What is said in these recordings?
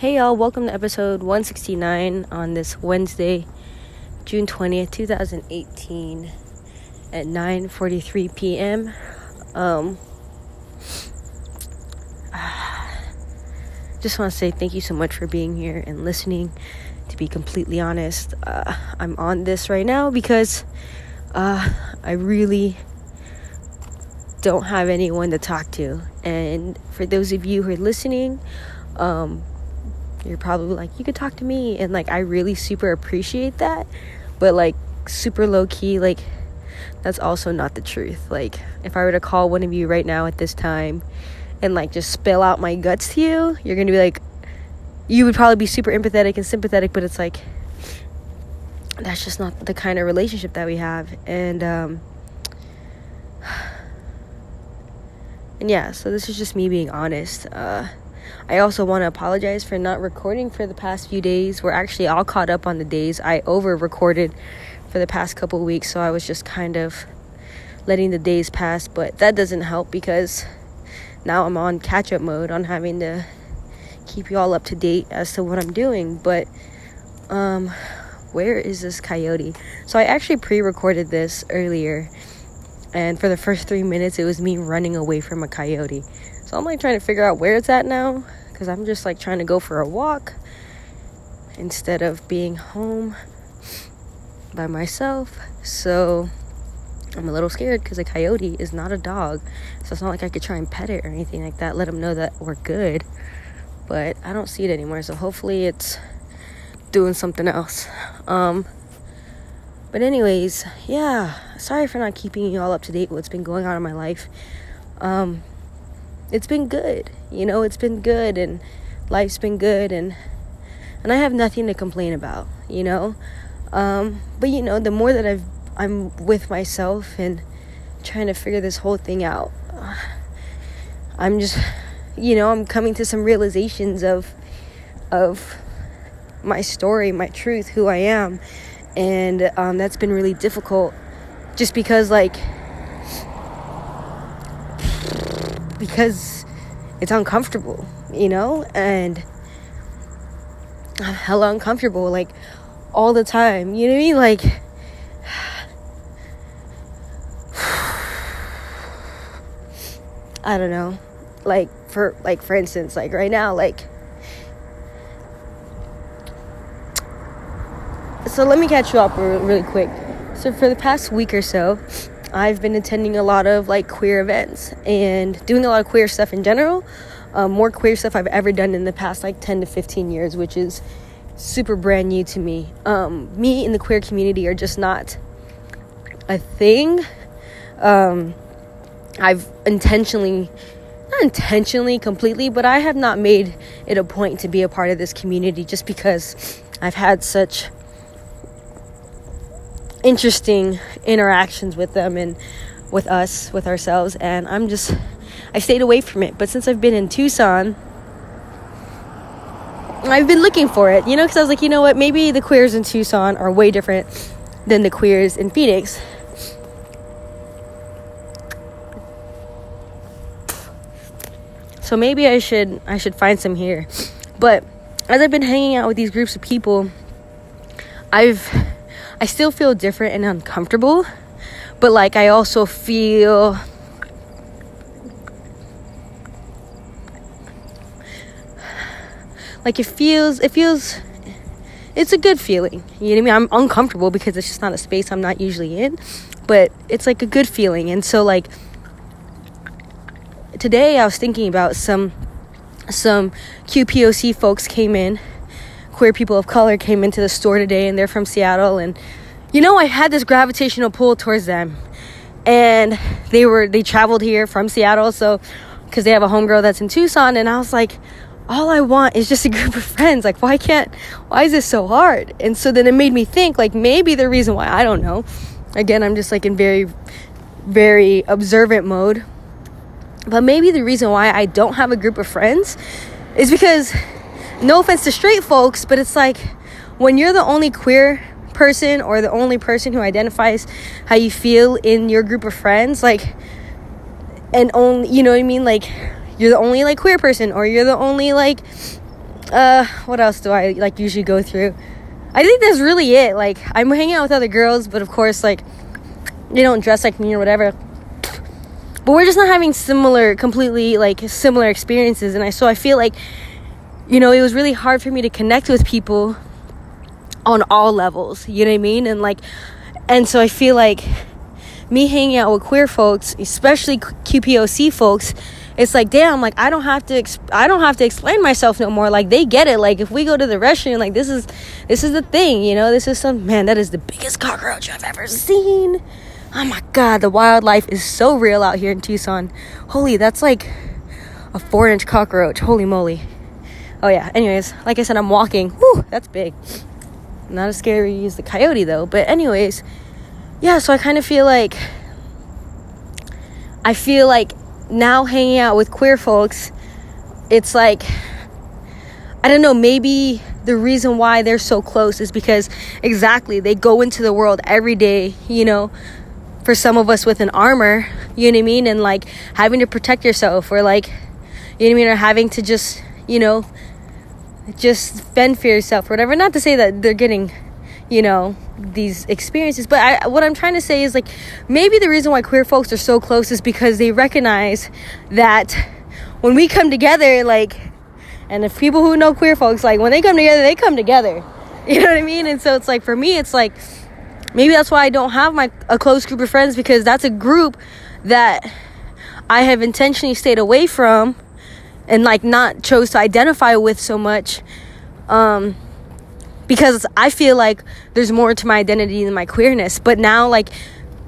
Hey y'all, welcome to episode 169 on this Wednesday, June 20th, 2018 at 9:43 p.m. Um just want to say thank you so much for being here and listening. To be completely honest, uh, I'm on this right now because uh, I really don't have anyone to talk to. And for those of you who are listening, um, you're probably like, you could talk to me. And like, I really super appreciate that. But like, super low key, like, that's also not the truth. Like, if I were to call one of you right now at this time and like just spill out my guts to you, you're gonna be like, you would probably be super empathetic and sympathetic, but it's like, that's just not the kind of relationship that we have. And, um, and yeah, so this is just me being honest. Uh, I also want to apologize for not recording for the past few days. We're actually all caught up on the days. I over recorded for the past couple weeks, so I was just kind of letting the days pass, but that doesn't help because now I'm on catch up mode on having to keep you all up to date as to what I'm doing. But um where is this coyote? So I actually pre-recorded this earlier and for the first 3 minutes it was me running away from a coyote. So I'm like trying to figure out where it's at now because I'm just like trying to go for a walk instead of being home by myself. So I'm a little scared because a coyote is not a dog. So it's not like I could try and pet it or anything like that, let them know that we're good. But I don't see it anymore. So hopefully it's doing something else. Um, but, anyways, yeah, sorry for not keeping you all up to date with what's been going on in my life. Um, it's been good. You know, it's been good and life's been good and and I have nothing to complain about, you know? Um, but you know, the more that I've I'm with myself and trying to figure this whole thing out, I'm just you know, I'm coming to some realizations of of my story, my truth, who I am. And um, that's been really difficult just because like because it's uncomfortable, you know? And I'm hella uncomfortable, like, all the time. You know what I mean? Like, I don't know. Like, for, like, for instance, like, right now, like, so let me catch you up really quick. So, for the past week or so, I've been attending a lot of like queer events and doing a lot of queer stuff in general. Um, more queer stuff I've ever done in the past like 10 to 15 years, which is super brand new to me. Um, me and the queer community are just not a thing. Um, I've intentionally, not intentionally completely, but I have not made it a point to be a part of this community just because I've had such interesting interactions with them and with us, with ourselves, and I'm just I stayed away from it. But since I've been in Tucson, I've been looking for it, you know, because I was like, you know what, maybe the queers in Tucson are way different than the queers in Phoenix. So maybe I should I should find some here. But as I've been hanging out with these groups of people, I've I still feel different and uncomfortable, but like I also feel like it feels it feels it's a good feeling. You know what I mean? I'm uncomfortable because it's just not a space I'm not usually in, but it's like a good feeling. And so like today I was thinking about some some QPOC folks came in queer people of color came into the store today and they're from Seattle. And you know I had this gravitational pull towards them. And they were they traveled here from Seattle so cuz they have a homegirl that's in Tucson. And I was like all I want is just a group of friends. Like why can't why is this so hard? And so then it made me think like maybe the reason why I don't know. Again I'm just like in very very observant mode. But maybe the reason why I don't have a group of friends is because no offense to straight folks, but it's like when you're the only queer person or the only person who identifies how you feel in your group of friends, like, and only, you know what I mean? Like, you're the only like queer person or you're the only like uh, what else do I like usually go through? I think that's really it. Like, I'm hanging out with other girls, but of course, like, they don't dress like me or whatever. But we're just not having similar, completely like similar experiences, and I so I feel like, you know, it was really hard for me to connect with people on all levels. You know what I mean? And like, and so I feel like me hanging out with queer folks, especially QPOC folks, it's like damn like i don't have to exp- i don't have to explain myself no more. Like they get it. Like if we go to the restaurant like this is this is the thing you know? This is some man that is the biggest cockroach i've ever seen. Oh my god the wildlife is so real out here in tucson. Holy that's like a four inch cockroach. Holy moly oh yeah anyways like i said i'm walking Whew, that's big not as scary as the coyote though but anyways yeah so i kind of feel like i feel like now hanging out with queer folks, it's like, I don't know, maybe the reason why they're so close is because exactly they go into the world every day, you know, for some of us with an armor, you know what I mean? And like having to protect yourself or like, you know what I mean? Or having to just, you know, just fend for yourself or whatever. Not to say that they're getting you know these experiences but I, what i'm trying to say is like maybe the reason why queer folks are so close is because they recognize that when we come together like and if people who know queer folks like when they come together they come together you know what i mean and so it's like for me it's like maybe that's why i don't have my a close group of friends because that's a group that i have intentionally stayed away from and like not chose to identify with so much um because I feel like there's more to my identity than my queerness. But now, like,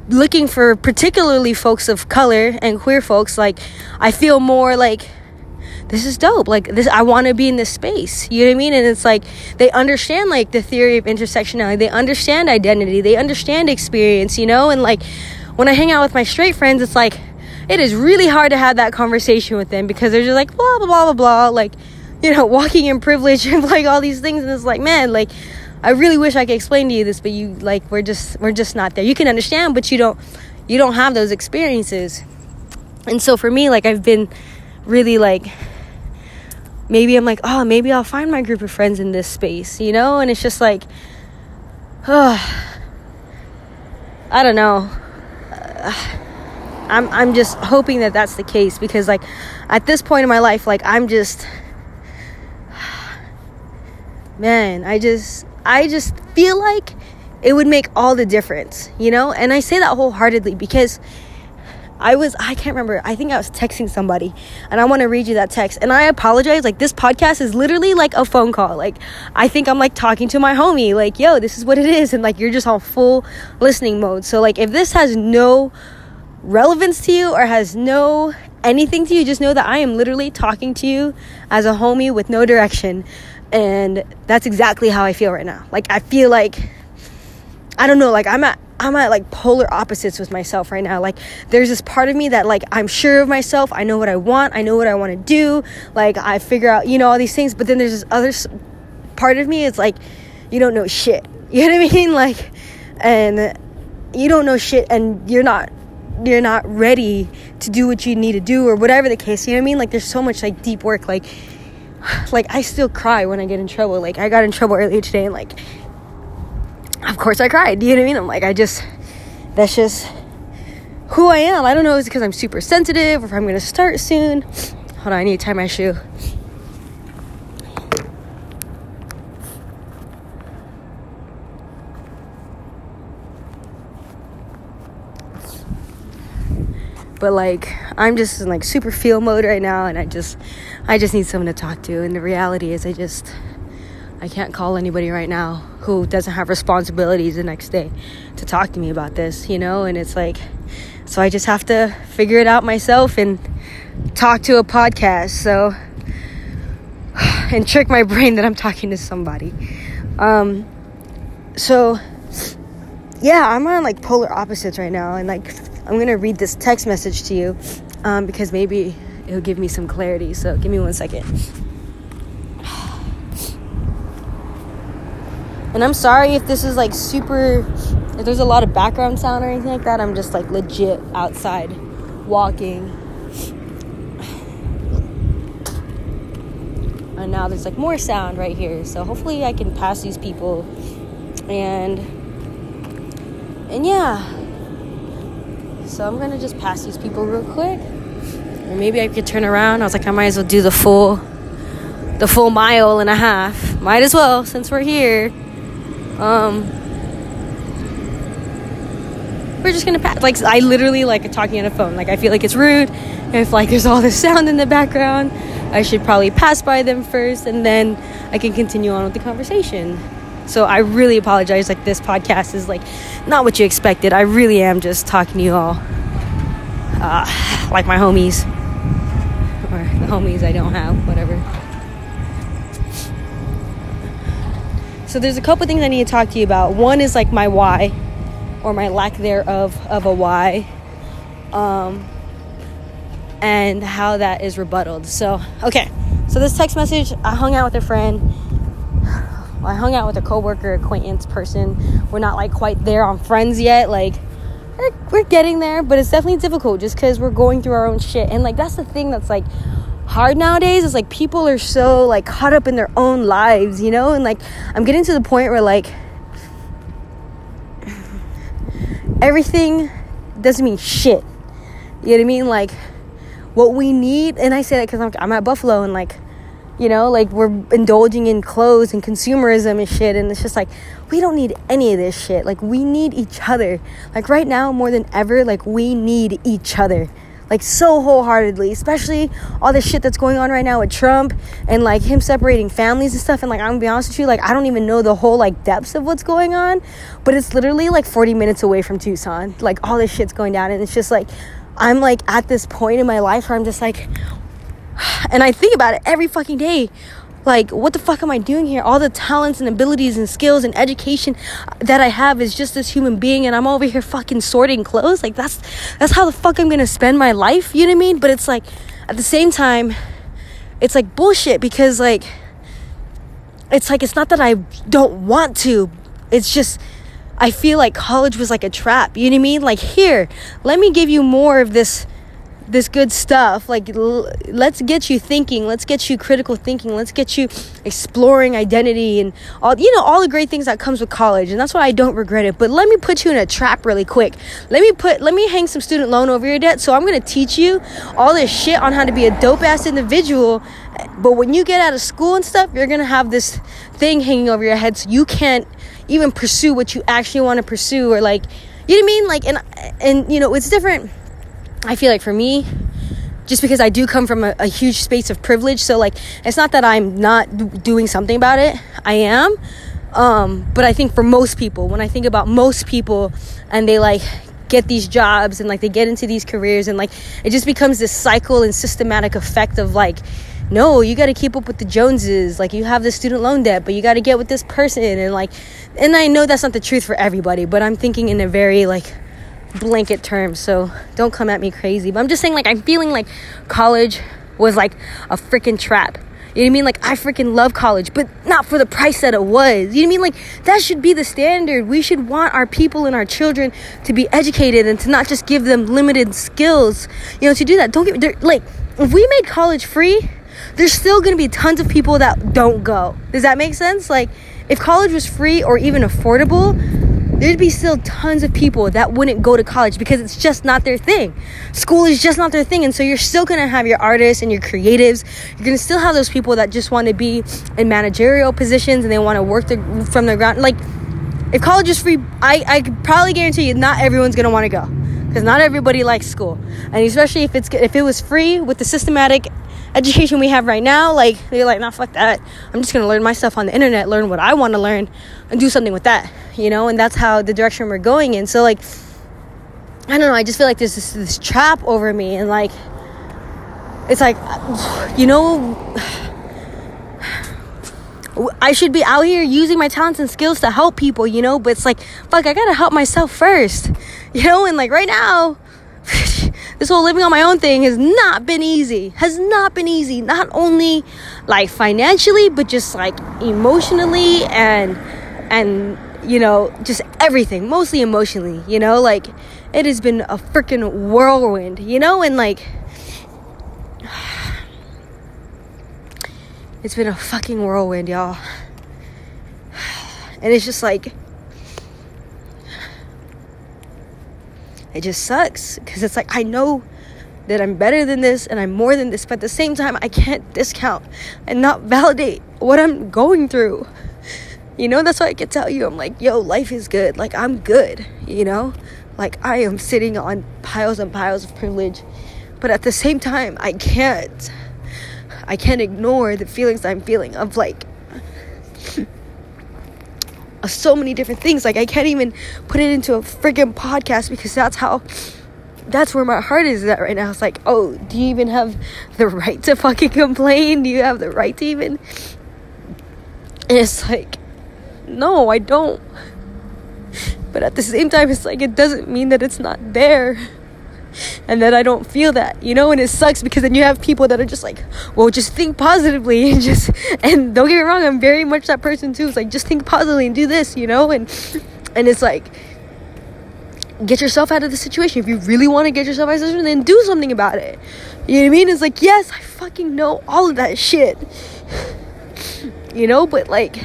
looking for particularly folks of color and queer folks, like, I feel more like this is dope. Like, this, I want to be in this space. You know what I mean? And it's like they understand, like, the theory of intersectionality, they understand identity, they understand experience, you know? And, like, when I hang out with my straight friends, it's like, it is really hard to have that conversation with them because they're just like, blah, blah, blah, blah, blah. Like, you know, walking in privilege and like all these things. And it's like, man, like, I really wish I could explain to you this, but you like, we're just, we're just not there. You can understand, but you don't, you don't have those experiences. And so for me, like, I've been really like, maybe I'm like, oh, maybe I'll find my group of friends in this space, you know? And it's just like, oh, I don't know. Uh, I'm I'm just hoping that that's the case because like at this point in my life like I'm just man, I just I just feel like it would make all the difference, you know? And I say that wholeheartedly because I was I can't remember. I think I was texting somebody and I want to read you that text. And I apologize. Like this podcast is literally like a phone call. Like I think I'm like talking to my homie like, "Yo, this is what it is." And like you're just on full listening mode. So like if this has no relevance to you or has no anything to you, just know that I am literally talking to you as a homie with no direction. And that's exactly how I feel right now. Like I feel like I don't know, like I'm at I'm at like polar opposites with myself right now. Like there's this part of me that like I'm sure of myself. I know what I want. I know what I want to do. Like I figure out, you know, all these things, but then there's this other part of me it's like you don't know shit. You know what I mean? Like and you don't know shit and you're not you're not ready to do what you need to do or whatever the case. You know what I mean? Like there's so much like deep work like like I still cry when I get in trouble. Like I got in trouble earlier today and like of course I cried. You know what I mean? I'm like I just that's just who I am. I don't know it's because I'm super sensitive or if I'm gonna start soon. Hold on, I need to tie my shoe. But like i'm just in like super feel mode right now and i just i just need someone to talk to. And the reality is i just i can't call anybody right now who doesn't have responsibilities the next day to talk to me about this you know? And it's like so i just have to figure it out myself and talk to a podcast so and trick my brain that i'm talking to somebody. Um so yeah i'm on like polar opposites right now and like I'm gonna read this text message to you um, because maybe it'll give me some clarity. So give me one second. And I'm sorry if this is like super, if there's a lot of background sound or anything like that. I'm just like legit outside walking. and now there's like more sound right here so hopefully i can pass these people and and yeah so i'm gonna just pass these people real quick. Or maybe i could turn around. I was like i might as well do the full the full mile and a half. Might as well since we're here. Um we're just gonna pass. Like i literally like talking on a phone. Like i feel like it's rude. If like there's all this sound in the background I should probably pass by them first and then I can continue on with the conversation. So I really apologize. Like this podcast is like not what you expected. I really am just talking to you all, uh, like my homies or the homies I don't have, whatever. So there's a couple things I need to talk to you about. One is like my why, or my lack thereof of a why. Um, and how that is rebutted. So, okay. So this text message, I hung out with a friend. I hung out with a coworker, acquaintance person. We're not like quite there on friends yet. Like we're we're getting there, but it's definitely difficult just cuz we're going through our own shit. And like that's the thing that's like hard nowadays is like people are so like caught up in their own lives, you know? And like I'm getting to the point where like everything doesn't mean shit. You know what I mean? Like what we need and i say that because I'm, I'm at buffalo and like you know like we're indulging in clothes and consumerism and shit and it's just like we don't need any of this shit. Like we need each other. Like right now more than ever like we need each other. Like so wholeheartedly especially all the shit that's going on right now with trump and like him separating families and stuff. And like i'm gonna be honest with you like i don't even know the whole like depths of what's going on but it's literally like 40 minutes away from tucson. Like all this shit's going down and it's just like I'm like at this point in my life where I'm just like, and I think about it every fucking day. Like, what the fuck am I doing here? All the talents and abilities and skills and education that I have is just this human being, and I'm over here fucking sorting clothes. Like, that's that's how the fuck I'm gonna spend my life. You know what I mean? But it's like, at the same time, it's like bullshit because like, it's like it's not that I don't want to. It's just I feel like college was like a trap. You know what I mean? Like here, let me give you more of this this good stuff. Like l- let's get you thinking. Let's get you critical thinking. Let's get you exploring identity and all you know all the great things that comes with college. And that's why I don't regret it. But let me put you in a trap really quick. Let me put let me hang some student loan over your debt. So I'm going to teach you all this shit on how to be a dope ass individual. But when you get out of school and stuff, you're going to have this thing hanging over your head so you can't even pursue what you actually want to pursue or like you know what I mean like and and you know it's different I feel like for me just because I do come from a, a huge space of privilege so like it's not that I'm not doing something about it I am um, but I think for most people when I think about most people and they like get these jobs and like they get into these careers and like it just becomes this cycle and systematic effect of like no, you got to keep up with the Joneses. Like you have the student loan debt, but you got to get with this person and like and I know that's not the truth for everybody, but I'm thinking in a very like blanket term. So don't come at me crazy. But I'm just saying like I'm feeling like college was like a freaking trap. You know what I mean? Like I freaking love college, but not for the price that it was. You know what I mean? Like that should be the standard. We should want our people and our children to be educated and to not just give them limited skills. You know, to do that. Don't get like if we made college free, there's still to be tons of people that don't go. Does that make sense? Like, if college was free or even affordable, there'd be still tons of people that wouldn't go to college because it's just not their thing. School is just not their thing. And so you're still going to have your artists and your creatives. You're going to still have those people that just want to be in managerial positions and they want to work the, from the ground. Like, if college is free, I, I could probably guarantee you not everyone's going to want to go because not everybody likes school. And especially if it's if it was free with the systematic education we have right now, like they're like, nah, fuck that. I'm just gonna learn my stuff on the internet, learn what I want to learn, and do something with that, you know. And that's how the direction we're going in. So like, I don't know. I just feel like there's this, this trap over me, and like, it's like, you know. I should be out here using my talents and skills to help people, you know, but it's like, fuck, I gotta help myself first, you know, and like right now, this whole living on my own thing has not been easy. Has not been easy. Not only like financially, but just like emotionally and and you know, just everything, mostly emotionally, you know, like it has been a freaking whirlwind, you know, and like It's been a fucking whirlwind, y'all. And it's just like, it just sucks because it's like, I know that I'm better than this and I'm more than this, but at the same time, I can't discount and not validate what I'm going through. You know, that's why I can tell you, I'm like, yo, life is good. Like, I'm good, you know? Like, I am sitting on piles and piles of privilege, but at the same time, I can't. I can't ignore the feelings I'm feeling of like so many different things. Like I can't even put it into a freaking podcast because that's how that's where my heart is at right now. It's like, oh, do you even have the right to fucking complain? Do you have the right to even? And it's like, no, I don't. But at the same time, it's like, it doesn't mean that it's not there. And that I don't feel that, you know, and it sucks because then you have people that are just like, well, just think positively and just, and don't get me wrong, I'm very much that person too. It's like, just think positively and do this, you know, and, and it's like, get yourself out of the situation. If you really want to get yourself out of the situation, then do something about it. You know what I mean? It's like, yes, I fucking know all of that shit. You know, but like,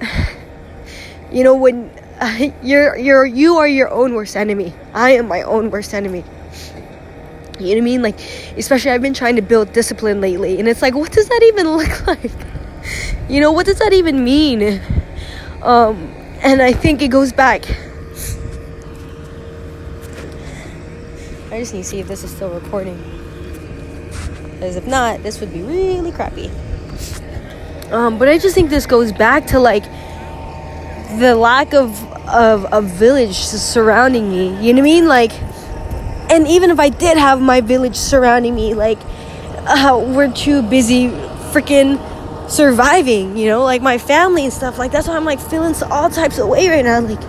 you know, when you're you're you are your own worst enemy. I am my own worst enemy. You know what I mean? Like, especially I've been trying to build discipline lately, and it's like, what does that even look like? You know, what does that even mean? Um, and I think it goes back I just need to see if this is still recording. Because if not, this would be really crappy. Um, but I just think this goes back to like the lack of of a village surrounding me. You know what I mean? Like, and even if I did have my village surrounding me, like, uh, we're too busy freaking surviving. You know, like my family and stuff. Like that's why I'm like feeling all types of way right now. Like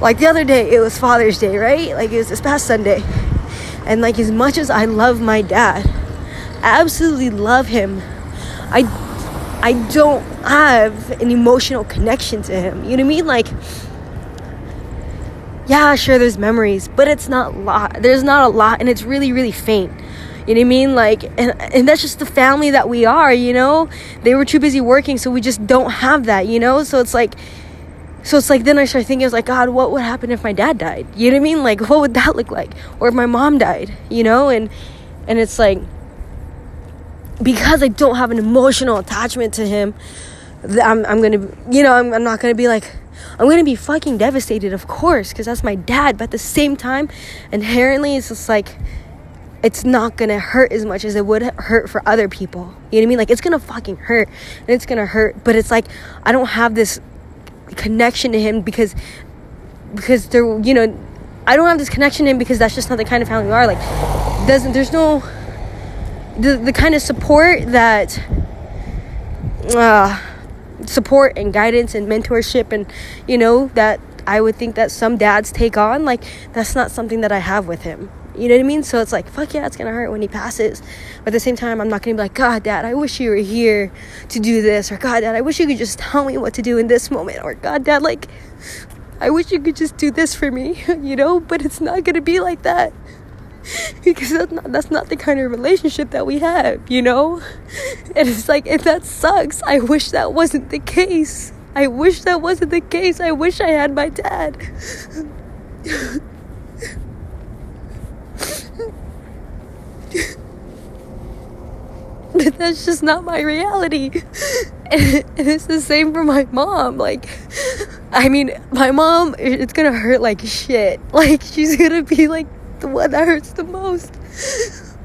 like the other day it was father's day right like it was this past sunday and like as much as i love my dad I absolutely love him i i don't have an emotional connection to him you know what i mean like yeah sure there's memories but it's not a lot there's not a lot and it's really really faint you know what I mean? Like, and, and that's just the family that we are, you know? They were too busy working, so we just don't have that, you know? So it's like, so it's like then I start thinking, I was like, God, what would happen if my dad died? You know what I mean? Like, what would that look like? Or if my mom died, you know? And and it's like because I don't have an emotional attachment to him, I'm I'm gonna you know I'm I'm not gonna be like I'm gonna be fucking devastated, of course, because that's my dad. But at the same time, inherently, it's just like it's not gonna hurt as much as it would hurt for other people. You know what I mean? Like it's gonna fucking hurt and it's gonna hurt, but it's like I don't have this connection to him because because there you know I don't have this connection to him because that's just not the kind of family we are like doesn't there's no the the kind of support that uh support and guidance and mentorship and you know that I would think that some dads take on like that's not something that I have with him you know what I mean? So it's like, fuck yeah, it's gonna hurt when he passes. But at the same time, I'm not gonna be like, God, Dad, I wish you were here to do this. Or, God, Dad, I wish you could just tell me what to do in this moment. Or, God, Dad, like, I wish you could just do this for me, you know? But it's not gonna be like that. because that's not, that's not the kind of relationship that we have, you know? And it's like, if that sucks, I wish that wasn't the case. I wish that wasn't the case. I wish I had my dad. but that's just not my reality. And, it's the same for my mom. Like, I mean, my mom, it's gonna hurt like shit. Like, she's gonna be like the one that hurts the most.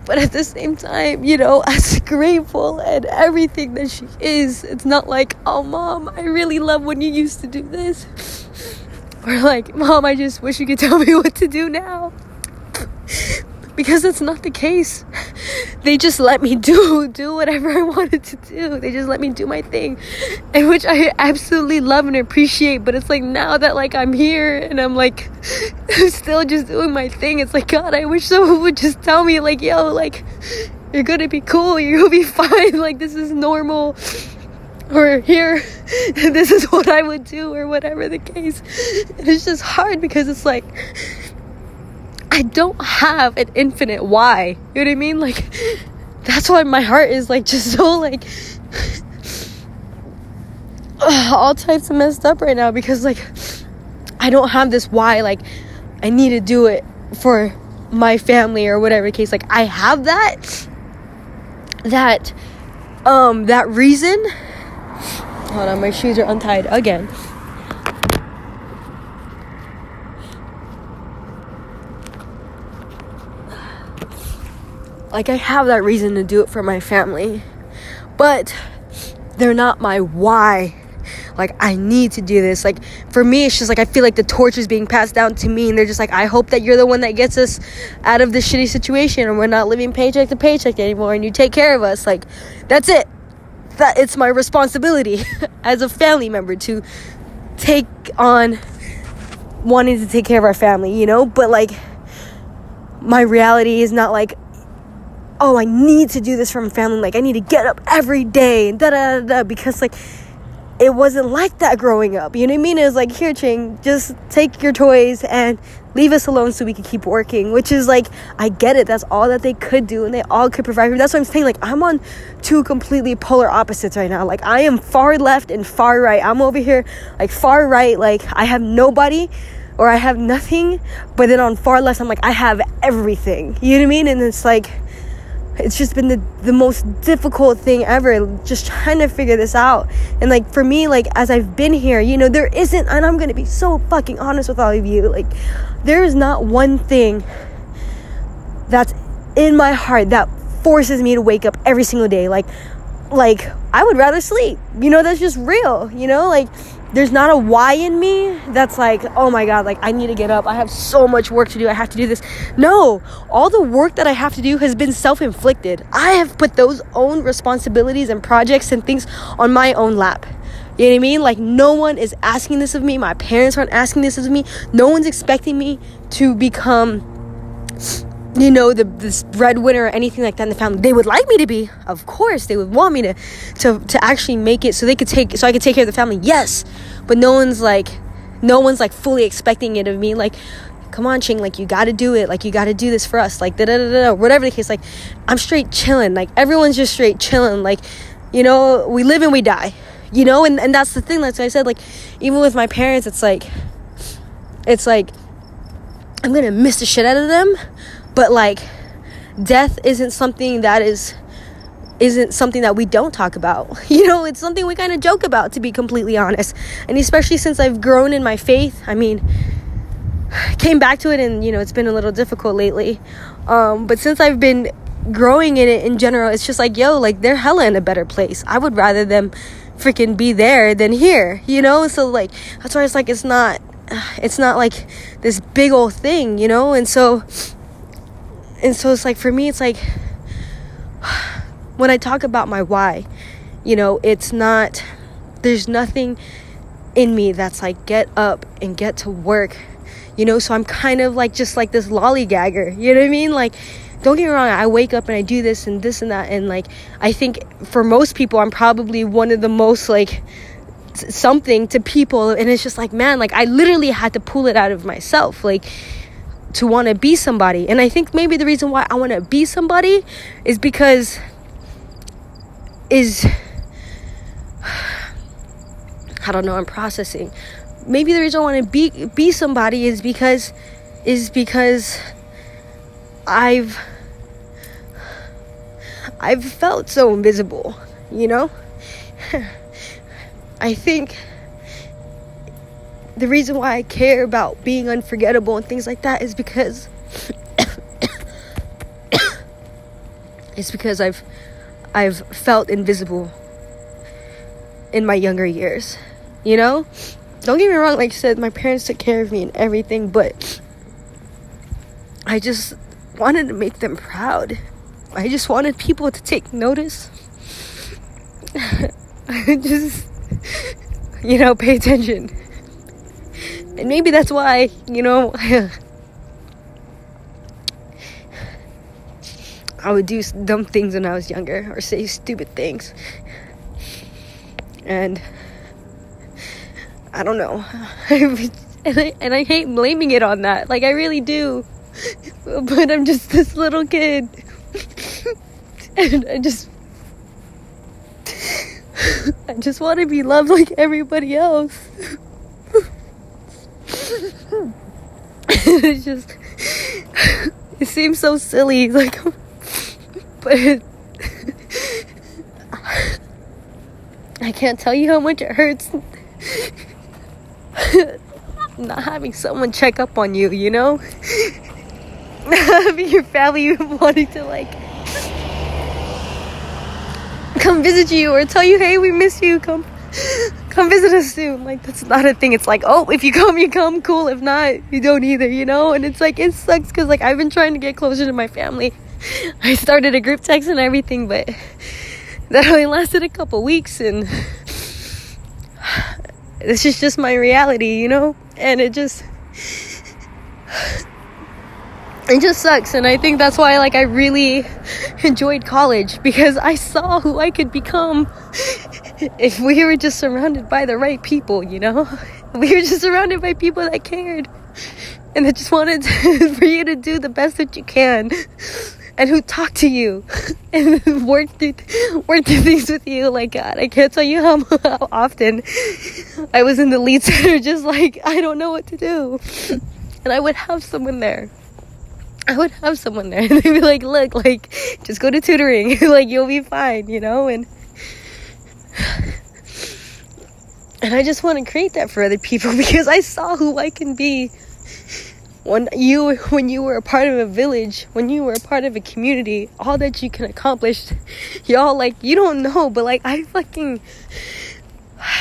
But at the same time, you know, as grateful and everything that she is, it's not like, oh, mom, I really love when you used to do this. Or like, mom, I just wish you could tell me what to do now because that's not the case. They just let me do do whatever I wanted to do. They just let me do my thing, and which I absolutely love and appreciate. But it's like now that like I'm here and I'm like still just doing my thing. It's like God, I wish someone would just tell me like, yo, like you're gonna be cool, you're gonna be fine. Like this is normal. Or here, this is what I would do, or whatever the case. And it's just hard because it's like I don't have an infinite why. You know what I mean? Like, that's why my heart is like just so like all types of messed up right now because like I don't have this why like I need to do it for my family or whatever case like I have that that um that reason hold on my shoes are untied again like I have that reason to do it for my family but they're not my why like I need to do this. Like for me, it's just like I feel like the torch is being passed down to me, and they're just like, I hope that you're the one that gets us out of this shitty situation, and we're not living paycheck to paycheck anymore, and you take care of us. Like that's it. That it's my responsibility as a family member to take on wanting to take care of our family, you know. But like my reality is not like oh, I need to do this for my family. Like, I need to get up every day and da da da because, like, it wasn't like that growing up. You know what I mean? It was like, here, Ching, just take your toys and leave us alone so we can keep working. Which is like, I get it. That's all that they could do and they all could provide for me. That's what I'm saying. Like, I'm on two completely polar opposites right now. Like, I am far left and far right. I'm over here, like, far right. Like, I have nobody or I have nothing. But then on far left, I'm like, I have everything. You know what I mean? And it's like, it's just been the, the most difficult thing ever just trying to figure this out. And like for me like as i've been here you know there isn't and i'm gonna be so fucking honest with all of you like there is not one thing that's in my heart that forces me to wake up every single day. Like like i would rather sleep. You know that's just real you know? Like there's not a why in me that's like, oh my god, like I need to get up. I have so much work to do. I have to do this. No, all the work that I have to do has been self inflicted. I have put those own responsibilities and projects and things on my own lap. You know what I mean? Like, no one is asking this of me. My parents aren't asking this of me. No one's expecting me to become you know the this breadwinner or anything like that in the family. They would like me to be of course they would want me to to to actually make it so they could take so i could take care of the family yes. But no one's like no one's like fully expecting it of me like come on ching like you gotta do it like you gotta do this for us like da da da da whatever the case like i'm straight chilling like everyone's just straight chilling like you know we live and we die you know and, and that's the thing that's what i said like even with my parents it's like it's like i'm gonna miss the shit out of them but like death isn't something that is isn't something that we don't talk about. You know, it's something we kind of joke about to be completely honest. And especially since I've grown in my faith, I mean, came back to it and you know, it's been a little difficult lately. Um, but since I've been growing in it in general, it's just like, yo, like they're hella in a better place. I would rather them freaking be there than here, you know? So like that's why it's like it's not it's not like this big old thing, you know? And so and so it's like for me it's like when I talk about my why, you know, it's not there's nothing in me that's like get up and get to work. You know, so I'm kind of like just like this lollygagger. You know what I mean? Like don't get me wrong, I wake up and I do this and this and that and like I think for most people I'm probably one of the most like something to people and it's just like man, like I literally had to pull it out of myself. Like to want to be somebody. And I think maybe the reason why I want to be somebody is because is I don't know, I'm processing. Maybe the reason I want to be be somebody is because is because I've I've felt so invisible, you know? I think the reason why I care about being unforgettable and things like that is because it's because I've I've felt invisible in my younger years. You know? Don't get me wrong, like I said, my parents took care of me and everything, but I just wanted to make them proud. I just wanted people to take notice. I just you know, pay attention. And maybe that's why, you know, I would do dumb things when I was younger or say stupid things. And I don't know. and, I, and I hate blaming it on that. Like, I really do. but I'm just this little kid. and I just I just want to be loved like everybody else. it's just it seems so silly like but I can't tell you how much it hurts not having someone check up on you, you know? having your family wanting to like come visit you or tell you, hey, we miss you, come come visit us soon. Like that's not a thing. It's like, oh, if you come, you come, cool. If not, you don't either, you know? And it's like it sucks because like I've been trying to get closer to my family. I started a group text and everything, but that only lasted a couple weeks and this is just my reality, you know? And it just it just sucks and I think that's why like I really enjoyed college because I saw who I could become if we were just surrounded by the right people, you know? We were just surrounded by people that cared and that just wanted to, for you to do the best that you can and who talked to you and worked through work through things with you. Oh like God, I can't tell you how, how often I was in the lead center, just like I don't know what to do, and I would have someone there. I would have someone there, and they'd be like, "Look, like just go to tutoring, like you'll be fine," you know, and. And I just want to create that for other people because I saw who I can be when you when you were a part of a village when you were a part of a community all that you can accomplish. Y'all like you don't know but like i fucking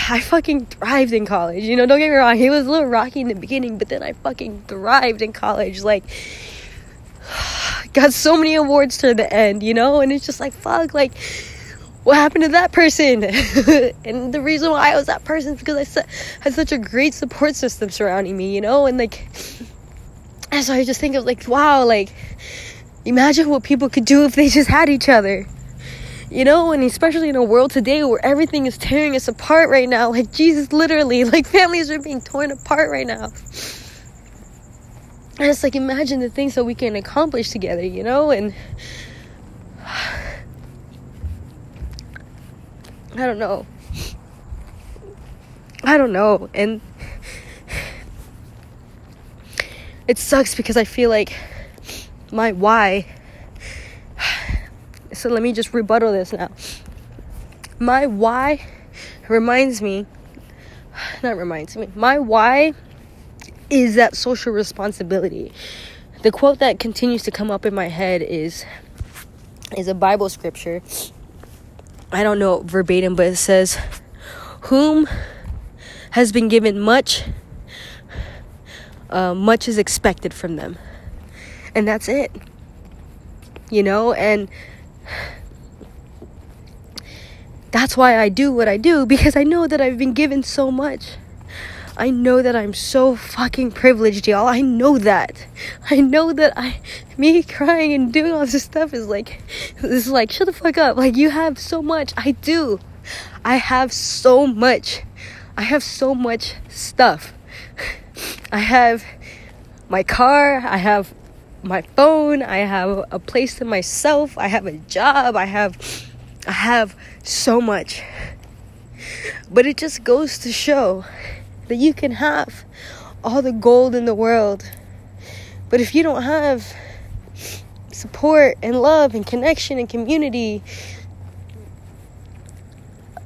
i fucking thrived in college you know don't get me wrong it was a little rocky in the beginning but then i fucking thrived in college like got so many awards to the end you know and it's just like fuck like what happened to that person? and the reason why I was that person is because I had such a great support system surrounding me, you know? And like, and so I just think of like, wow, like, imagine what people could do if they just had each other. You know, and especially in a world today where everything is tearing us apart right now. Like, Jesus, literally, like, families are being torn apart right now. And it's like, imagine the things that we can accomplish together, you know? And I don't know. I don't know. And it sucks because I feel like my why. So let me just rebuttal this now. My why reminds me, not reminds me, my why is that social responsibility. The quote that continues to come up in my head is is a Bible scripture. I don't know verbatim, but it says, Whom has been given much uh, much is expected from them. And that's it. You know, and that's why I do what I do because I know that I've been given so much. I know that I'm so fucking privileged, y'all. I know that. I know that I, me crying and doing all this stuff is like, is like, shut the fuck up. Like, you have so much. I do. I have so much. I have so much stuff. I have my car, I have my phone, I have a place to myself, I have a job, I have I have so much. But it just goes to show that you can have all the gold in the world. But if you don't have support and love and connection and community,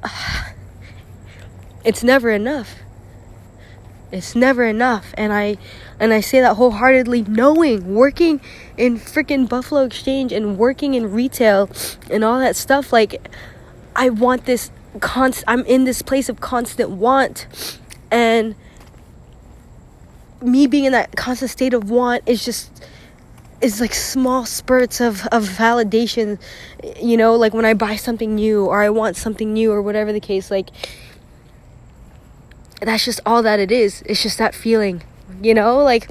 it's never enough. It's never enough. And i and i say that wholeheartedly knowing working in freaking buffalo exchange and working in retail and all that stuff like i want this const i'm in this place of constant want and me being in that constant state of want is just is like small spurts of, of validation you know like when i buy something new or i want something new or whatever the case like that's just all that it is. It's just that feeling, you know, like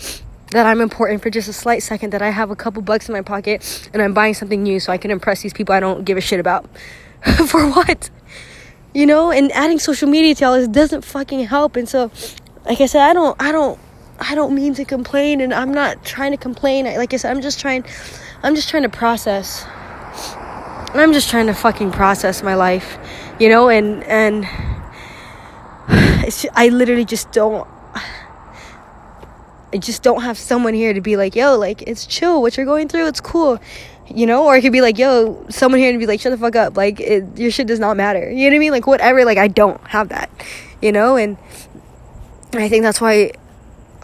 that I'm important for just a slight second, that I have a couple bucks in my pocket and I'm buying something new so I can impress these people I don't give a shit about. for what? You know, and adding social media to all this doesn't fucking help. And so, like I said, I don't, I don't, I don't mean to complain, and I'm not trying to complain. Like I said, I'm just trying, I'm just trying to process. I'm just trying to fucking process my life, you know, and and I literally just don't I just don't have someone here to be like, yo, like it's chill. What you're going through, it's cool, you know. Or it could be like, yo, someone here to be like, shut the fuck up. Like it, your shit does not matter. You know what I mean? Like whatever. Like I don't have that, you know. And I think that's why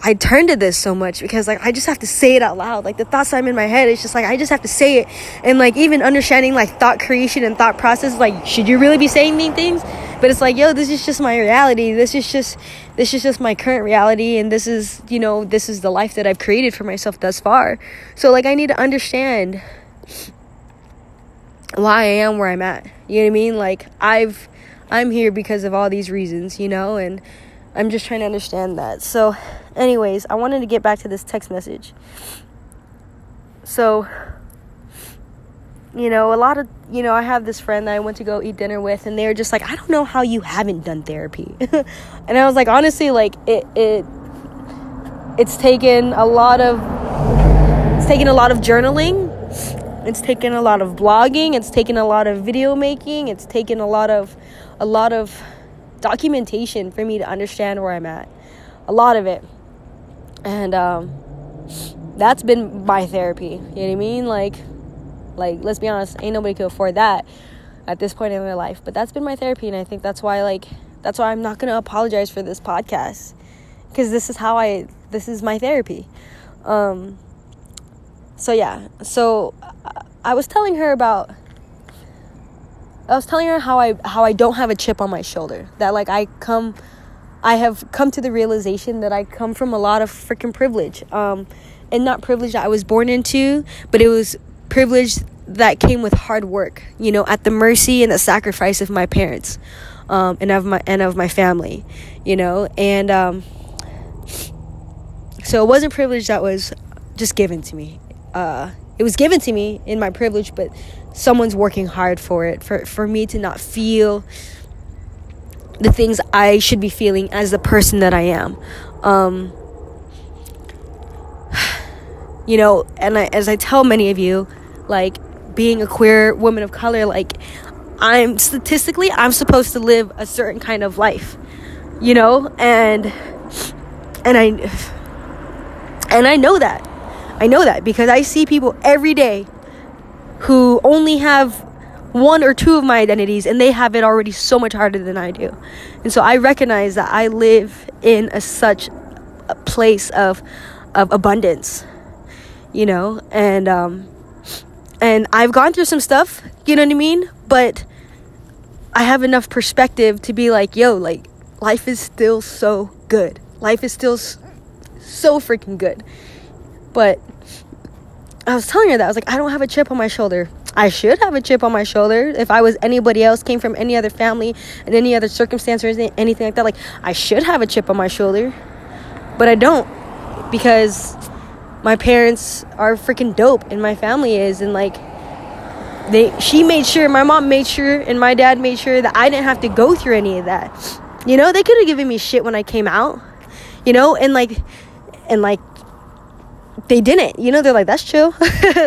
I turn to this so much because like I just have to say it out loud. Like the thoughts I'm in my head, it's just like I just have to say it. And like even understanding like thought creation and thought process, like should you really be saying these things? But it's like, yo, this is just my reality. This is just this is just my current reality and this is, you know, this is the life that I've created for myself thus far. So like I need to understand why I am where I'm at. You know what I mean? Like I've I'm here because of all these reasons, you know, and I'm just trying to understand that. So, anyways, I wanted to get back to this text message. So, you know, a lot of, you know, I have this friend that I went to go eat dinner with, and they were just like, I don't know how you haven't done therapy. and I was like, honestly, like, it, it, it's taken a lot of, it's taken a lot of journaling. It's taken a lot of blogging. It's taken a lot of video making. It's taken a lot of, a lot of, documentation for me to understand where I'm at. A lot of it. And um, that's been my therapy. You know what I mean? Like, like let's be honest, ain't nobody could afford that at this point in their life. But that's been my therapy, and I think that's why, like, that's why I'm not gonna apologize for this podcast because this is how I, this is my therapy. Um, so yeah, so I was telling her about I was telling her how I how I don't have a chip on my shoulder. That like I come I have come to the realization that I come from a lot of freaking privilege. Um and not privilege that I was born into, but it was privilege that came with hard work, you know, at the mercy and the sacrifice of my parents. Um, and of my and of my family, you know, and um, so it wasn't privilege that was just given to me. Uh, it was given to me in my privilege, but someone's working hard for it for for me to not feel the things I should be feeling as the person that I am. Um, you know, and I, as I tell many of you, like being a queer woman of color, like I'm statistically I'm supposed to live a certain kind of life, you know, and and I and I know that. I know that because I see people every day who only have one or two of my identities and they have it already so much harder than I do. And so I recognize that I live in a such a place of of abundance. You know, and um and I've gone through some stuff, you know what I mean? But I have enough perspective to be like, yo, like life is still so good. Life is still so freaking good. But I was telling her that I was like, I don't have a chip on my shoulder. I should have a chip on my shoulder if I was anybody else, came from any other family and any other circumstance or anything like that. Like, I should have a chip on my shoulder, but I don't because my parents are freaking dope and my family is. And like, they, she made sure, my mom made sure, and my dad made sure that I didn't have to go through any of that. You know, they could have given me shit when I came out, you know, and like, and like they didn't. You know they're like that's chill.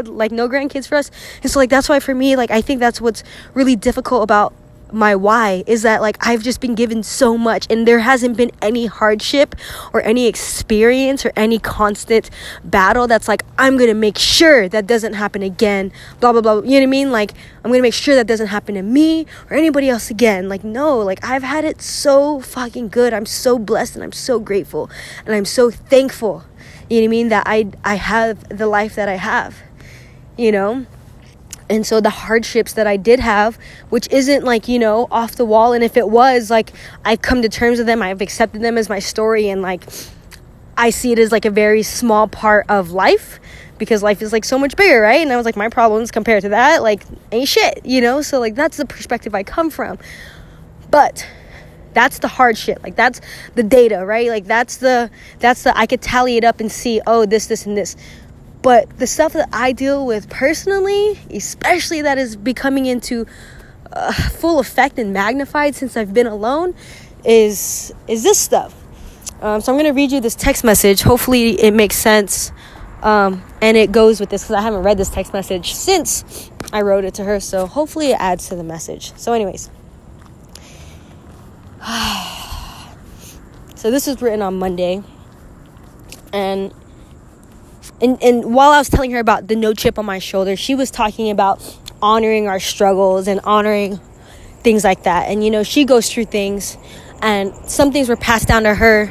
Like no grandkids for us. And so like that's why for me like i think that's what's really difficult about my why is that like I've just been given so much and there hasn't been any hardship or any experience or any constant battle that's like I'm going to make sure that doesn't happen again blah blah blah. You know what I mean? Like I'm going to make sure that doesn't happen to me or anybody else again. Like no like I've had it so fucking good. I'm so blessed and I'm so grateful and I'm so thankful you know what I mean? That I I have the life that I have. You know? And so the hardships that I did have, which isn't like, you know, off the wall and if it was like I've come to terms with them, I've accepted them as my story and like I see it as like a very small part of life because life is like so much bigger, right? And I was like my problems compared to that like ain't shit, you know? So like that's the perspective I come from. But that's the hard shit. Like that's the data, right? Like that's the that's the I could tally it up and see, oh, this, this, and this. But the stuff that I deal with personally, especially that is becoming into uh, full effect and magnified since I've been alone, is is this stuff. Um, so I'm gonna read you this text message. Hopefully, it makes sense, um, and it goes with this because I haven't read this text message since I wrote it to her, so hopefully it adds to the message. So, anyways. so this was written on Monday. And and and while I was telling her about the no chip on my shoulder, she was talking about honoring our struggles and honoring things like that. And you know, she goes through things and some things were passed down to her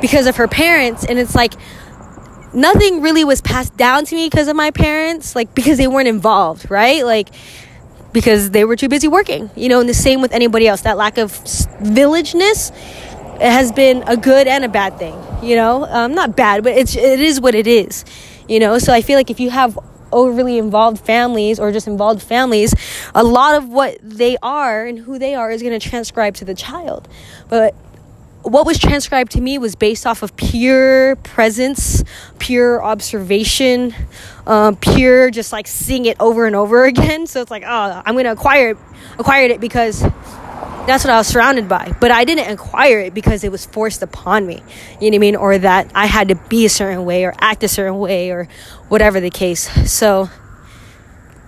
because of her parents and it's like nothing really was passed down to me because of my parents, like because they weren't involved, right? Like because they were too busy working, you know, and the same with anybody else. That lack of villageness has been a good and a bad thing, you know, um, not bad, but it's it is what it is, you know. So I feel like if you have overly involved families or just involved families, a lot of what they are and who they are is going to transcribe to the child. But what was transcribed to me was based off of pure presence, pure observation, um, pure just like seeing it over and over again. So it's like, oh, I'm gonna acquire it, acquired it because that's what I was surrounded by. But I didn't acquire it because it was forced upon me. You know what I mean? Or that I had to be a certain way or act a certain way or whatever the case. So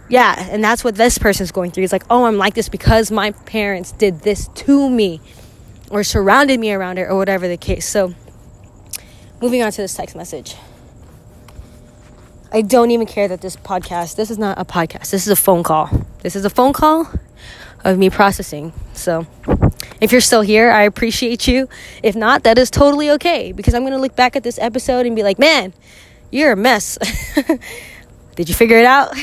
yeah, and that's what this person's going through. He's like, oh, I'm like this because my parents did this to me or surrounded me around it or whatever the case. So, moving on to this text message. I don't even care that this podcast, this is not a podcast. This is a phone call. This is a phone call of me processing. So, if you're still here, I appreciate you. If not, that is totally okay because I'm going to look back at this episode and be like, man, you're a mess. Did you figure it out?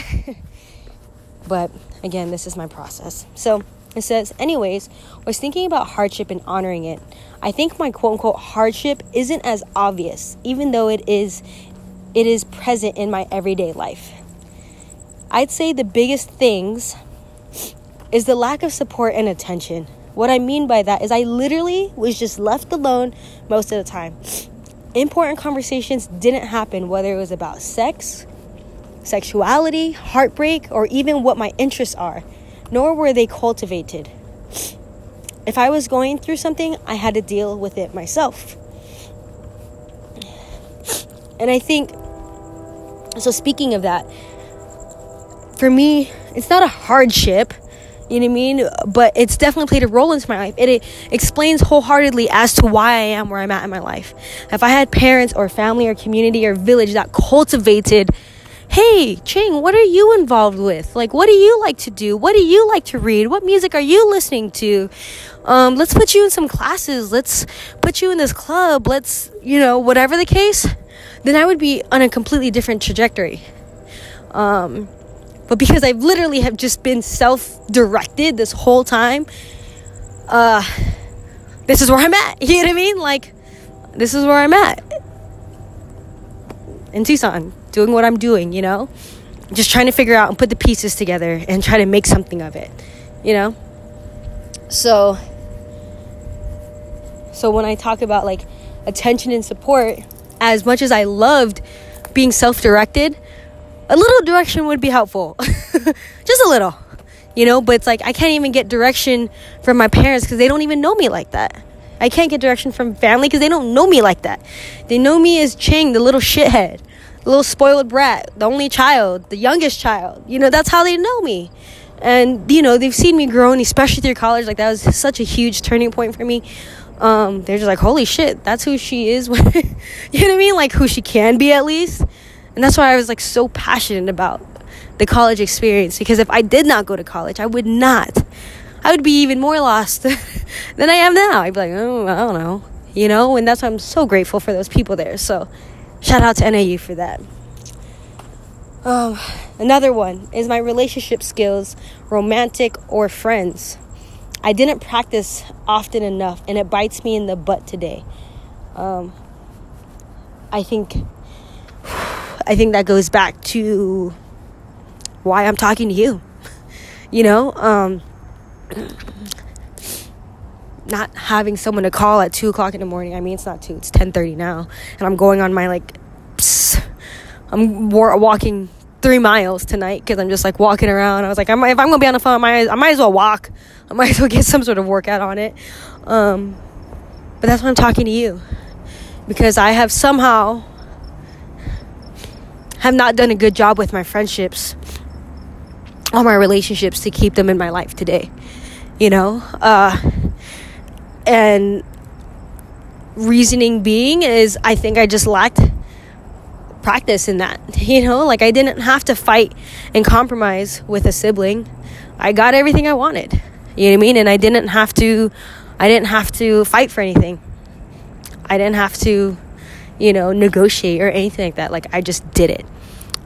but again, this is my process. So, it says, anyways, was thinking about hardship and honoring it. I think my quote unquote hardship isn't as obvious, even though it is it is present in my everyday life. I'd say the biggest things is the lack of support and attention. What I mean by that is I literally was just left alone most of the time. Important conversations didn't happen, whether it was about sex, sexuality, heartbreak, or even what my interests are nor were they cultivated. If I was going through something, I had to deal with it myself. And I think, so speaking of that, for me, it's not a hardship, you know what I mean? But it's definitely played a role into my life. It, it, explains wholeheartedly as to why I am where I'm at in my life. If I had parents or family or community or village that cultivated hey, Ching, what are you involved with? Like, what do you like to do? What do you like to read? What music are you listening to? Um, let's put you in some classes. Let's put you in this club. Let's, you know, whatever the case, then I would be on a completely different trajectory. Um, but because I literally have just been self directed this whole time, uh, this is where I'm at. You know what I mean? Like, this is where I'm at in Tucson doing what I'm doing, you know? Just trying to figure out and put the pieces together and try to make something of it, you know? So so when I talk about like attention and support, as much as I loved being self-directed, a little direction would be helpful. Just a little. You know, but it's like I can't even get direction from my parents cuz they don't even know me like that. I can't get direction from family because they don't know me like that. They know me as Ching, the little shithead little spoiled brat, the only child, the youngest child. You know, that's how they know me. And, you know, they've seen me grow, and especially through college. Like, that was such a huge turning point for me. Um, they're just like, holy shit, that's who she is. you know what I mean? Like, who she can be at least. And that's why I was like so passionate about the college experience because if I did not go to college, I would not. I would be even more lost than I am now. I'd be like, oh, I don't know, you know. And that's why I'm so grateful for those people there. So, Shout out to NAU for that. Um, another one is my relationship skills, romantic or friends. I didn't practice often enough, and it bites me in the butt today. Um, I think, I think that goes back to why I'm talking to you. You know, um, not having someone to call at two o'clock in the morning. I mean, it's not two; it's ten thirty now, and I'm going on my like, psst, I'm walking three miles tonight because I'm just like walking around. I was like, I'm, if I'm gonna be on the phone, I might, I might as well walk. I might as well get some sort of workout on it. Um, but that's why I'm talking to you because I have somehow have not done a good job with my friendships all my relationships to keep them in my life today. You know? Uh, and reasoning being is I think I just lacked practice in that. You know, like I didn't have to fight and compromise with a sibling. I got everything I wanted. You know what I mean? And I didn't have to I didn't have to fight for anything. I didn't have to, you know, negotiate or anything like that. Like I just did it.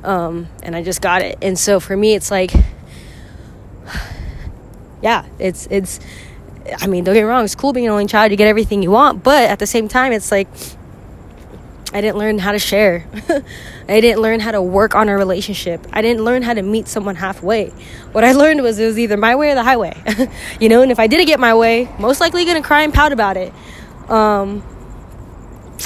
Um, and I just got it. And so for me it's like yeah, it's it's I mean, don't get me wrong, it's cool being an only child, you get everything you want, but at the same time, it's like I didn't learn how to share. I didn't learn how to work on a relationship. I didn't learn how to meet someone halfway. What I learned was it was either my way or the highway. you know, and if I didn't get my way, most likely gonna cry and pout about it. Um,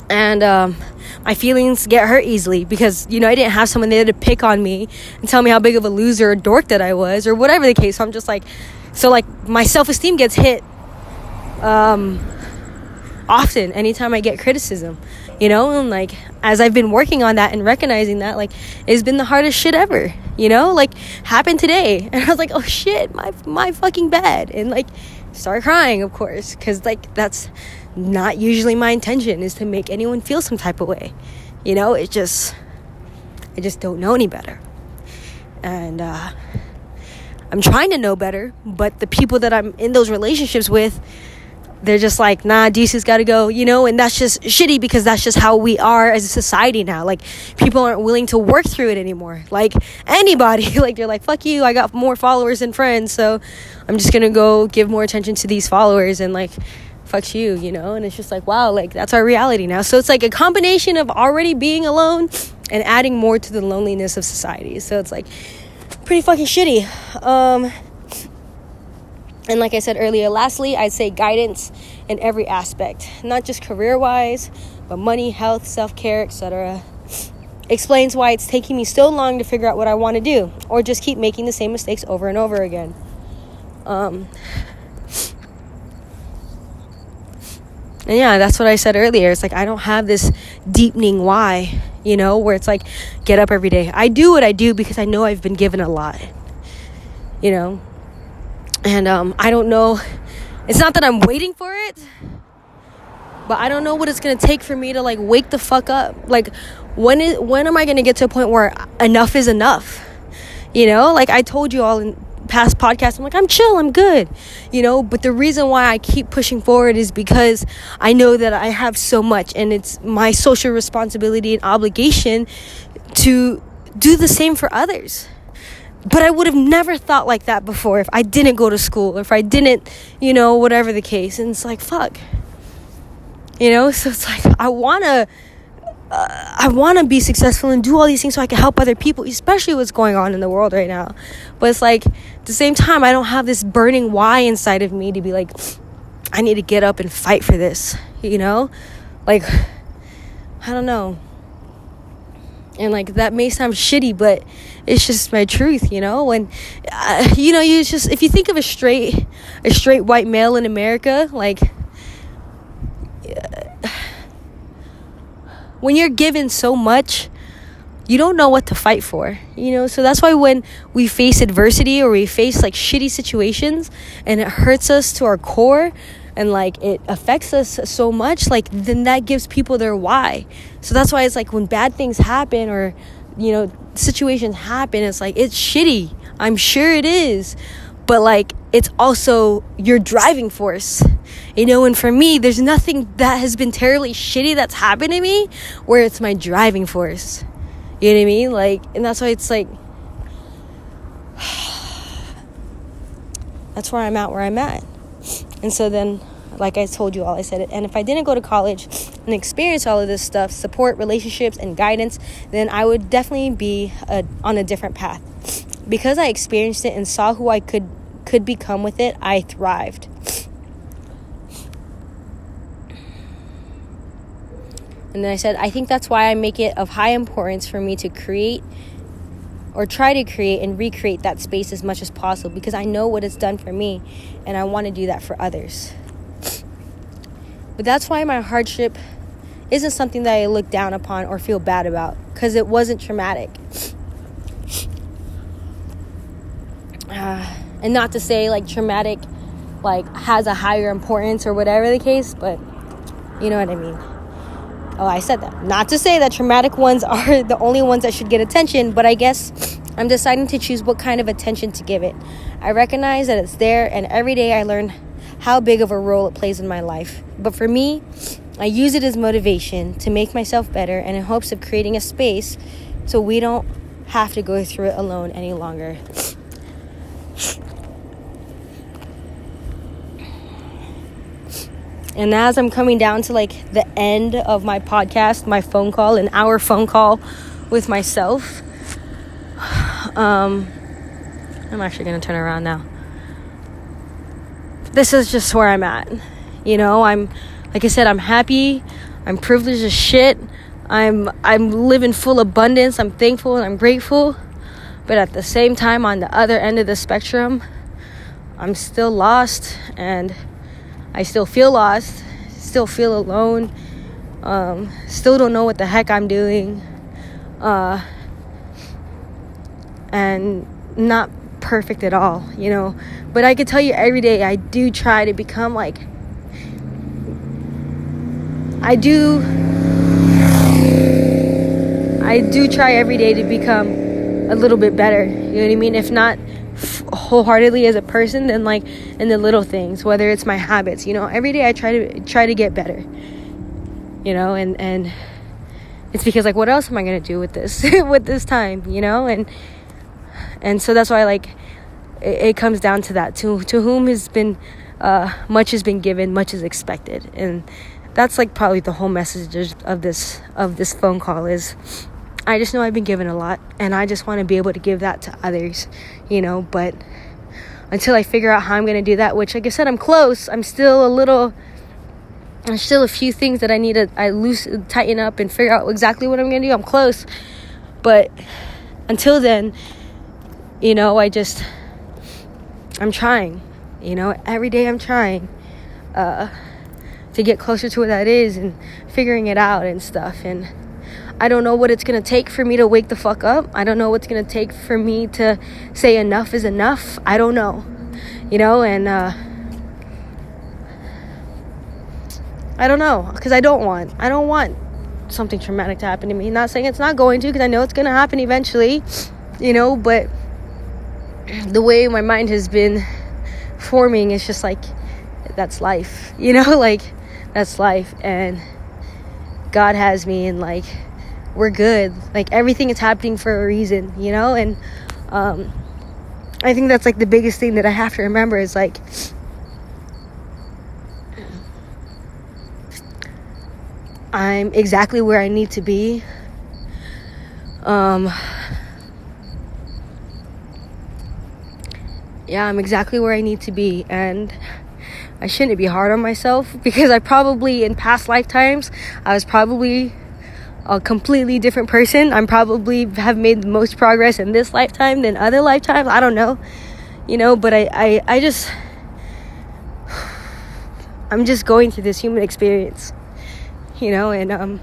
and um, my feelings get hurt easily because you know I didn't have someone there to pick on me and tell me how big of a loser or dork that I was or whatever the case. So I'm just like, so like my self esteem gets hit um, often anytime I get criticism, you know, and like as I've been working on that and recognizing that, like it's been the hardest shit ever, you know, like happened today, and I was like, oh shit, my my fucking bad, and like start crying, of course, because like that's not usually my intention is to make anyone feel some type of way, you know, it just I just don't know any better, and uh, I'm trying to know better, but the people that I'm in those relationships with they're just like, nah, DC's got to go, you know, and that's just shitty because that's just how we are as a society now. Like, people aren't willing to work through it anymore. Like, anybody, like, they're like, fuck you, I got more followers than friends, so I'm just gonna go give more attention to these followers and, like, fuck you, you know? And it's just like, wow, like, that's our reality now. So it's like a combination of already being alone and adding more to the loneliness of society. So it's like pretty fucking shitty. Um, and like I said earlier, lastly, I'd say guidance in every aspect, not just career wise, but money, health, self care, etc. Explains why it's taking me so long to figure out what I want to do, or just keep making the same mistakes over and over again. Um, and yeah, that's what I said earlier. It's like I don't have this deepening why, you know, where it's like get up every day. I do what I do because I know I've been given a lot, you know, and um, I don't know. It's not that I'm waiting for it, but I don't know what it's gonna take for me to like wake the fuck up. Like, when is when am I gonna get to a point where enough is enough? You know, like I told you all in past podcasts, I'm like, I'm chill, I'm good, you know. But the reason why I keep pushing forward is because I know that I have so much, and it's my social responsibility and obligation to do the same for others but I would have never thought like that before if I didn't go to school, if I didn't, you know, whatever the case. And it's like, fuck. You know, so it's like, I want to. Uh, I want to be successful and do all these things so I can help other people, especially what's going on in the world right now. But it's like, at the same time, I don't have this burning why inside of me to be like, I need to get up and fight for this, you know? Like, I don't know and like that may sound shitty but it's just my truth you know? When uh, you know you just if you think of a straight a straight white male in america like when you're given so much you don't know what to fight for you know? So that's why when we face adversity or we face like shitty situations and it hurts us to our core and like it affects us so much like then that gives people their why. So that's why it's like when bad things happen or you know situations happen it's like it's shitty. I'm sure it is. But like it's also your driving force. You know and for me there's nothing that has been terribly shitty that's happened to me where it's my driving force. You know what i mean? Like and that's why it's like that's where i'm at where i'm at and so then, like I told you all, I said it. And if I didn't go to college and experience all of this stuff, support, relationships, and guidance, then I would definitely be a, on a different path. Because I experienced it and saw who I could could become with it, I thrived. And then I said, I think that's why I make it of high importance for me to create or try to create and recreate that space as much as possible because I know what it's done for me and I want to do that for others. But that's why my hardship isn't something that I look down upon or feel bad about because it wasn't traumatic. Ah, and not to say like traumatic like has a higher importance or whatever the case, but you know what I mean. Oh, I said that. Not to say that traumatic ones are the only ones that should get attention, but I guess I'm deciding to choose what kind of attention to give it. I recognize that it's there, and every day I learn how big of a role it plays in my life. But for me, I use it as motivation to make myself better and in hopes of creating a space so we don't have to go through it alone any longer. And as I'm coming down to like the end of my podcast, my phone call, an hour phone call with myself, um, I'm actually going to turn around now. This is just where I'm at. You know, I'm like I said, I'm happy. I'm privileged as shit. I'm I'm living full abundance. I'm thankful and I'm grateful. But at the same time on the other end of the spectrum, I'm still lost and I still feel lost, still feel alone. Um, still don't know what the heck I'm doing. Uh, and not perfect at all, you know. But I could tell you every day I do try to become like I do I do try every day to become a little bit better. You know what I mean? If not f- wholeheartedly as a person, then like in the little things, whether it's my habits. You know, every day I try to try to get better. You know, and and it's because like what else am I gonna do with this with this time? You know, and and so that's why like it, it comes down to that to to whom has been uh, much has been given much is expected and that's like probably the whole message of this of this phone call is I just know I've been given a lot and I just want to be able to give that to others, you know, but until I figure out how I'm going to do that, which like I said I'm close, I'm still a little there's still a few things that I need to I loose tighten up and figure out exactly what I'm going to do. I'm close. But until then, you know, I just I'm trying. You know, every day I'm trying uh, to get closer to what that is and figuring it out and stuff. And I don't know what it's gonna take for me to wake the fuck up. I don't know what's gonna take for me to say enough is enough. I don't know. You know, and uh, I don't know because I don't want. I don't want something traumatic to happen to me. Not saying it's not going to because I know it's gonna happen eventually. You know, but the way my mind has been forming is just like that's life you know like that's life and god has me and like we're good like everything is happening for a reason you know and um i think that's like the biggest thing that i have to remember is like i'm exactly where i need to be um yeah, I'm exactly where I need to be. And I shouldn't be hard on myself because I probably, in past lifetimes, I was probably a completely different person. I'm probably have made the most progress in this lifetime than other lifetimes. I don't know, you know, but I, I, I just, I'm just going through this human experience, you know, and, um,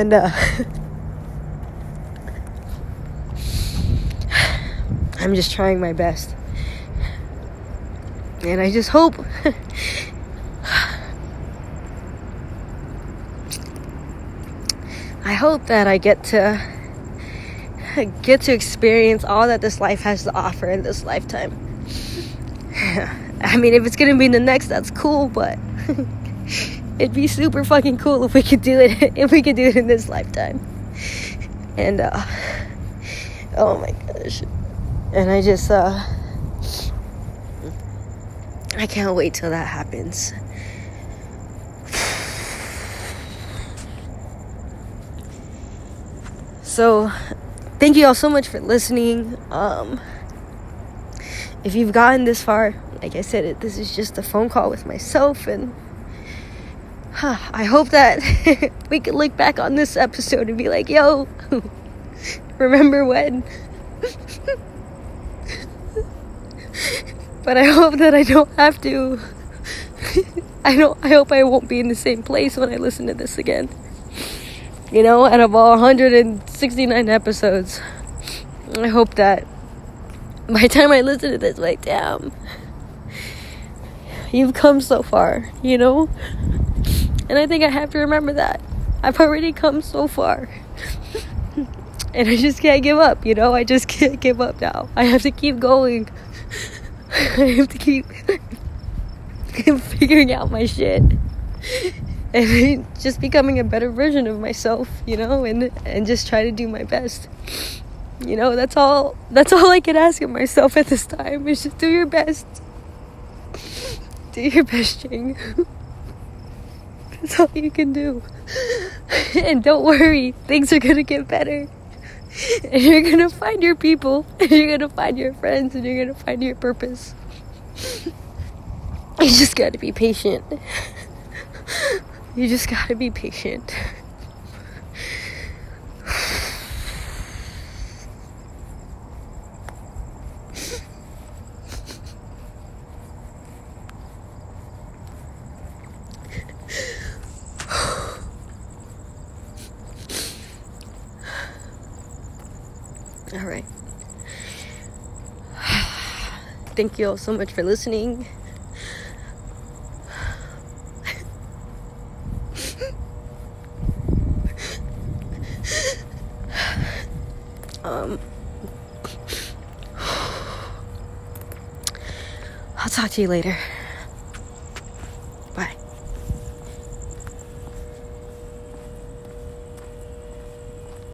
and uh, I'm just trying my best. And I just hope I hope that I get to get to experience all that this life has to offer in this lifetime. I mean, if it's going to be the next, that's cool, but it'd be super fucking cool if we could do it if we could do it in this lifetime. And uh oh my gosh. And i just uh i can't wait till that happens. So thank you all so much for listening. Um if you've gotten this far, like I said, this is just a phone call with myself, and huh, I hope that we can look back on this episode and be like, yo, remember when? but I hope that I don't have to. I don't. I hope I won't be in the same place when I listen to this again. You know, out of all 169 episodes, I hope that by the time I listen to this, like, damn, you've come so far, you know? And I think I have to remember that. I've already come so far. and I just can't give up, you know? I just can't give up now. I have to keep going. I have to keep figuring out my shit. And just becoming a better version of myself, you know, and and just try to do my best. You know, that's all that's all I can ask of myself at this time is just do your best. Do your best, Jing. That's all you can do. And don't worry, things are gonna get better. And you're gonna find your people, and you're gonna find your friends, and you're gonna find your purpose. You just gotta be patient. You just gotta be patient. All right. Thank you all so much for listening. um, I'll talk to you later.